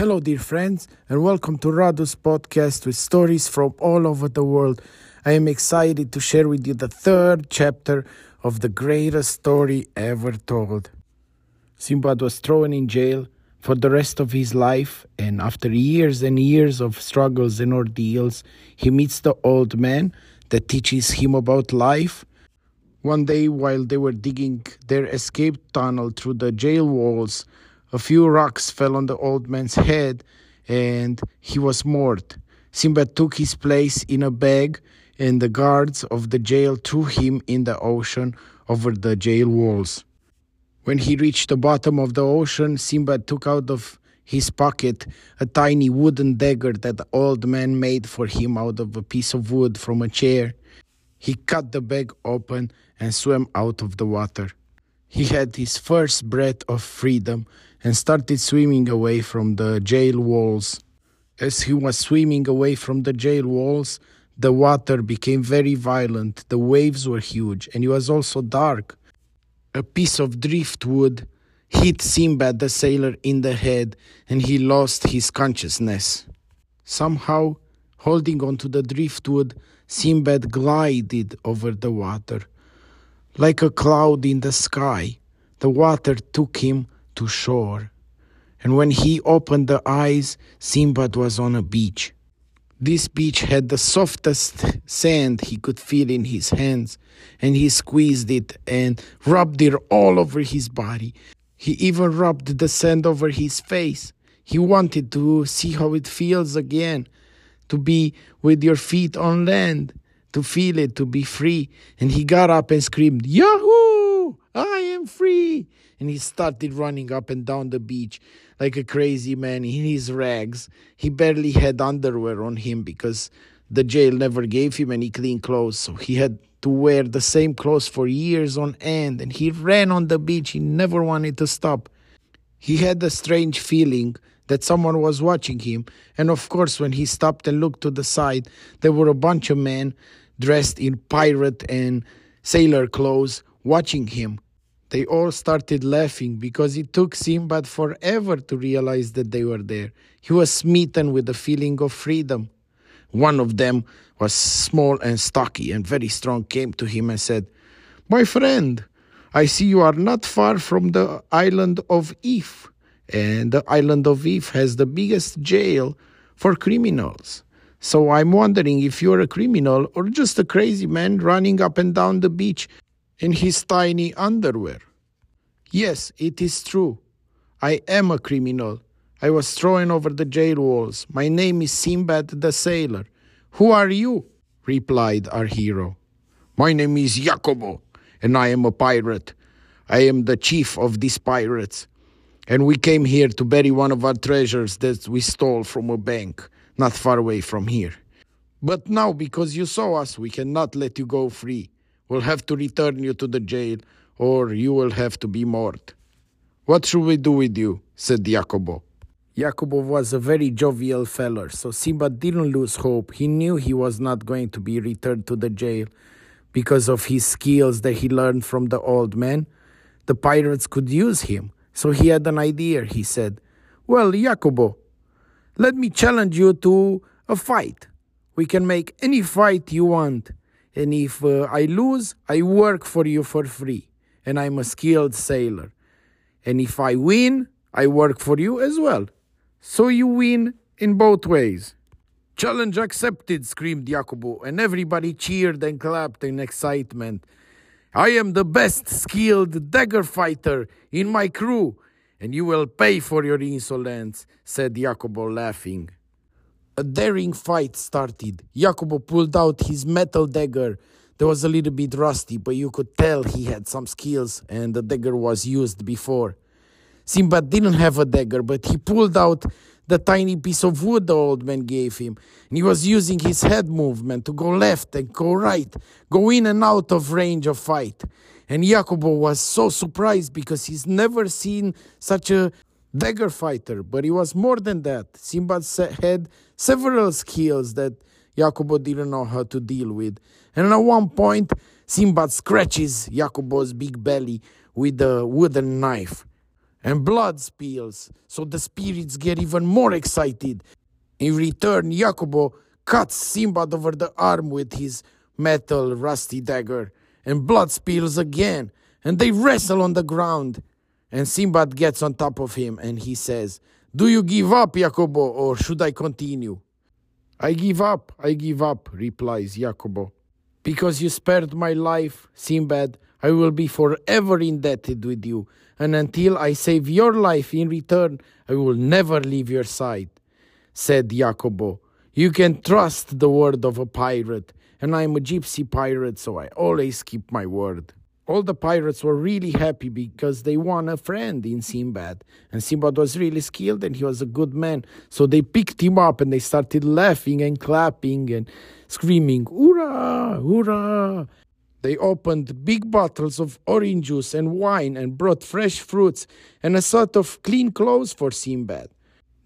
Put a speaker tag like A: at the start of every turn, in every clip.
A: Hello, dear friends, and welcome to Radu's podcast with stories from all over the world. I am excited to share with you the third chapter of the greatest story ever told. Simbad was thrown in jail for the rest of his life, and after years and years of struggles and ordeals, he meets the old man that teaches him about life. One day, while they were digging their escape tunnel through the jail walls, a few rocks fell on the old man's head and he was mort. Simba took his place in a bag and the guards of the jail threw him in the ocean over the jail walls. When he reached the bottom of the ocean, Simba took out of his pocket a tiny wooden dagger that the old man made for him out of a piece of wood from a chair. He cut the bag open and swam out of the water. He had his first breath of freedom and started swimming away from the jail walls. As he was swimming away from the jail walls, the water became very violent, the waves were huge, and it was also dark. A piece of driftwood hit Simbad the sailor in the head, and he lost his consciousness. Somehow, holding onto the driftwood, Simbad glided over the water. Like a cloud in the sky, the water took him to shore. And when he opened the eyes, Simbad was on a beach. This beach had the softest sand he could feel in his hands, and he squeezed it and rubbed it all over his body. He even rubbed the sand over his face. He wanted to see how it feels again, to be with your feet on land to feel it, to be free. And he got up and screamed, Yahoo! I am free! And he started running up and down the beach like a crazy man in his rags. He barely had underwear on him because the jail never gave him any clean clothes, so he had to wear the same clothes for years on end. And he ran on the beach, he never wanted to stop. He had a strange feeling that someone was watching him. And of course, when he stopped and looked to the side, there were a bunch of men dressed in pirate and sailor clothes watching him. They all started laughing because it took Simbad forever to realize that they were there. He was smitten with a feeling of freedom. One of them was small and stocky and very strong, came to him and said, My friend, I see you are not far from the island of If and the island of If has the biggest jail for criminals. So I'm wondering if you're a criminal or just a crazy man running up and down the beach in his tiny underwear. Yes, it is true. I am a criminal. I was thrown over the jail walls. My name is Simbad the Sailor. Who are you? replied our hero. My name is Jacobo, and I am a pirate. I am the chief of these pirates and we came here to bury one of our treasures that we stole from a bank not far away from here. But now, because you saw us, we cannot let you go free. We'll have to return you to the jail, or you will have to be mort. What should we do with you? said Jacobo. Jacobo was a very jovial feller, so Simbad didn't lose hope. He knew he was not going to be returned to the jail because of his skills that he learned from the old man. The pirates could use him. So he had an idea. He said, Well, Jacobo, let me challenge you to a fight. We can make any fight you want. And if uh, I lose, I work for you for free. And I'm a skilled sailor. And if I win, I work for you as well. So you win in both ways. Challenge accepted, screamed Jacobo, and everybody cheered and clapped in excitement. I am the best skilled dagger fighter in my crew, and you will pay for your insolence, said Jacobo, laughing. A daring fight started. Jacobo pulled out his metal dagger. That was a little bit rusty, but you could tell he had some skills, and the dagger was used before. Simbad didn't have a dagger, but he pulled out the tiny piece of wood the old man gave him. And he was using his head movement to go left and go right, go in and out of range of fight. And Jacobo was so surprised because he's never seen such a dagger fighter. But he was more than that. Simbad had several skills that Jacobo didn't know how to deal with. And at one point, Simbad scratches Jacobo's big belly with a wooden knife. and blood spills, so the spirits get even more excited. In return, Jacobo cuts Simbad over the arm with his metal rusty dagger, and blood spills again, and they wrestle on the ground. And Simbad gets on top of him, and he says, Do you give up, Jacobo, or should I continue? I give up, I give up, replies Jacobo. Because you spared my life, Simbad, I will be forever indebted with you, and until I save your life in return, I will never leave your side. Said Jacobo, You can trust the word of a pirate, and I am a gypsy pirate, so I always keep my word. All the pirates were really happy because they won a friend in Simbad. And Simbad was really skilled and he was a good man. So they picked him up and they started laughing and clapping and screaming, Hoorah! Hoorah! They opened big bottles of orange juice and wine and brought fresh fruits and a sort of clean clothes for Simbad.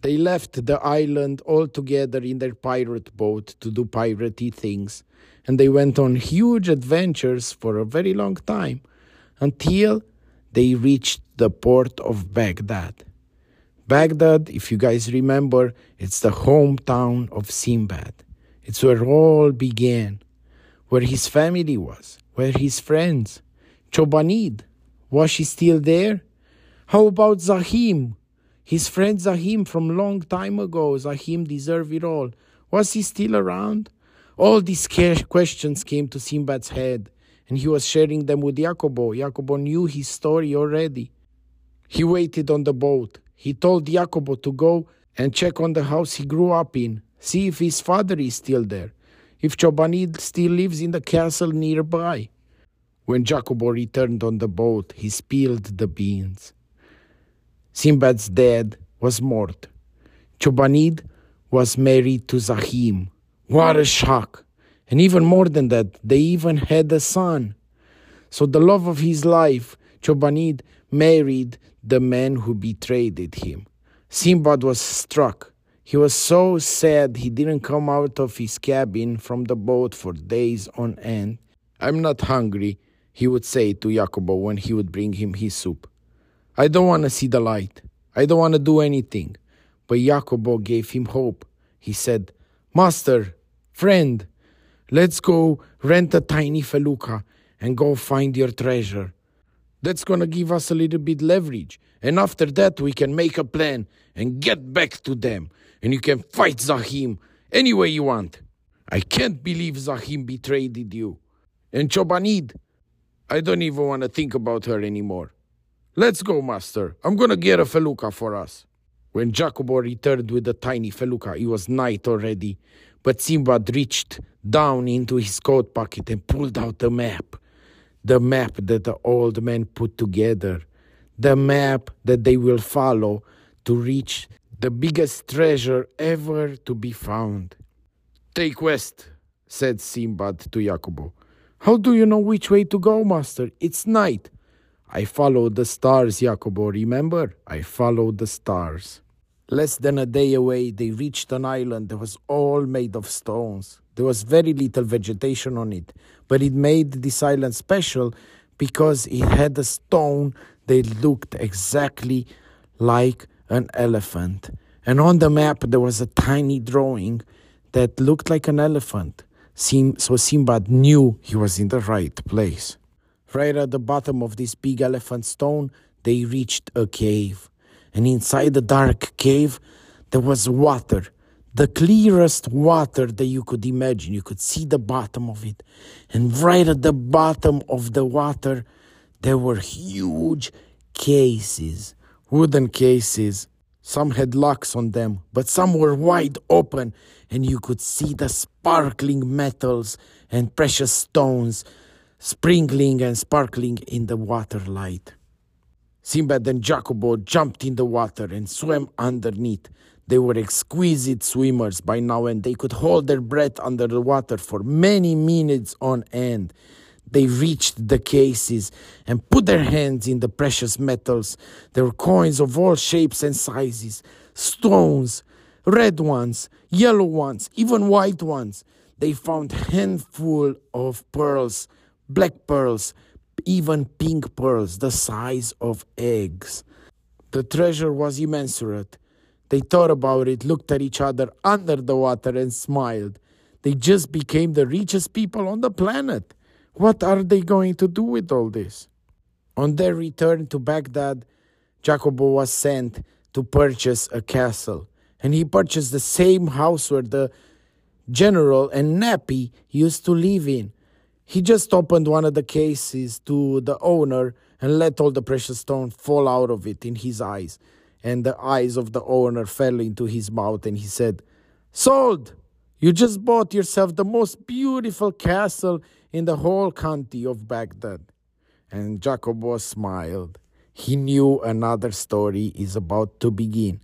A: They left the island all together in their pirate boat to do piratey things, and they went on huge adventures for a very long time until they reached the port of Baghdad. Baghdad, if you guys remember, it's the hometown of Simbad. It's where all began, where his family was, where his friends. Chobanid, was she still there? How about Zahim? His friend Zahim from long time ago, Zahim deserve it all. Was he still around? All these questions came to Simbad's head, and he was sharing them with Jacobo. Jacobo knew his story already. He waited on the boat. He told Jacobo to go and check on the house he grew up in, see if his father is still there, if Chobanid still lives in the castle nearby. When Jacobo returned on the boat, he spilled the beans. Simbad's dad was mort. Chobanid was married to Zahim. What a shock! And even more than that, they even had a son. So the love of his life, Chobanid married the man who betrayed him. Simbad was struck. He was so sad he didn't come out of his cabin from the boat for days on end. I'm not hungry, he would say to Jacobo when he would bring him his soup. I don't want to see the light. I don't want to do anything. But Jacobo gave him hope. He said, Master, friend, let's go rent a tiny felucca and go find your treasure. That's gonna give us a little bit leverage. And after that, we can make a plan and get back to them. And you can fight Zahim any way you want. I can't believe Zahim betrayed you. And Chobanid, I don't even want to think about her anymore. Let's go, master. I'm gonna get a felucca for us. When Jacobo returned with the tiny felucca, it was night already. But Simbad reached down into his coat pocket and pulled out the map. The map that the old man put together. The map that they will follow to reach the biggest treasure ever to be found. Take west, said Simbad to Jacobo. How do you know which way to go, master? It's night. I followed the stars, Jacobo, remember? I followed the stars. Less than a day away, they reached an island that was all made of stones. There was very little vegetation on it, but it made this island special because it had a stone that looked exactly like an elephant. And on the map, there was a tiny drawing that looked like an elephant. So Simbad knew he was in the right place. Right at the bottom of this big elephant stone, they reached a cave. And inside the dark cave, there was water, the clearest water that you could imagine. You could see the bottom of it. And right at the bottom of the water, there were huge cases, wooden cases. Some had locks on them, but some were wide open, and you could see the sparkling metals and precious stones sprinkling and sparkling in the water light. Simbad and Jacobo jumped in the water and swam underneath. They were exquisite swimmers by now and they could hold their breath under the water for many minutes on end. They reached the cases and put their hands in the precious metals. There were coins of all shapes and sizes, stones, red ones, yellow ones, even white ones. They found handful of pearls black pearls, even pink pearls the size of eggs. The treasure was immensurate. They thought about it, looked at each other under the water, and smiled. They just became the richest people on the planet. What are they going to do with all this? On their return to Baghdad, Jacobo was sent to purchase a castle, and he purchased the same house where the general and Nappy used to live in. He just opened one of the cases to the owner and let all the precious stones fall out of it in his eyes. And the eyes of the owner fell into his mouth, and he said, Sold! You just bought yourself the most beautiful castle in the whole county of Baghdad. And Jacobo smiled. He knew another story is about to begin.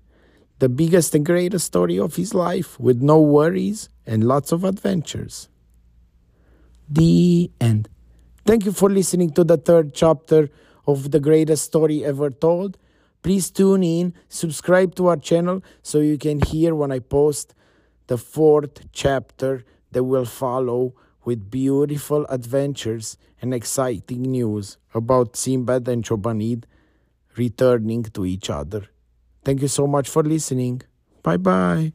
A: The biggest and greatest story of his life, with no worries and lots of adventures. The end. Thank you for listening to the third chapter of the greatest story ever told. Please tune in, subscribe to our channel so you can hear when I post the fourth chapter that will follow with beautiful adventures and exciting news about Simbad and Chobanid returning to each other. Thank you so much for listening. Bye bye.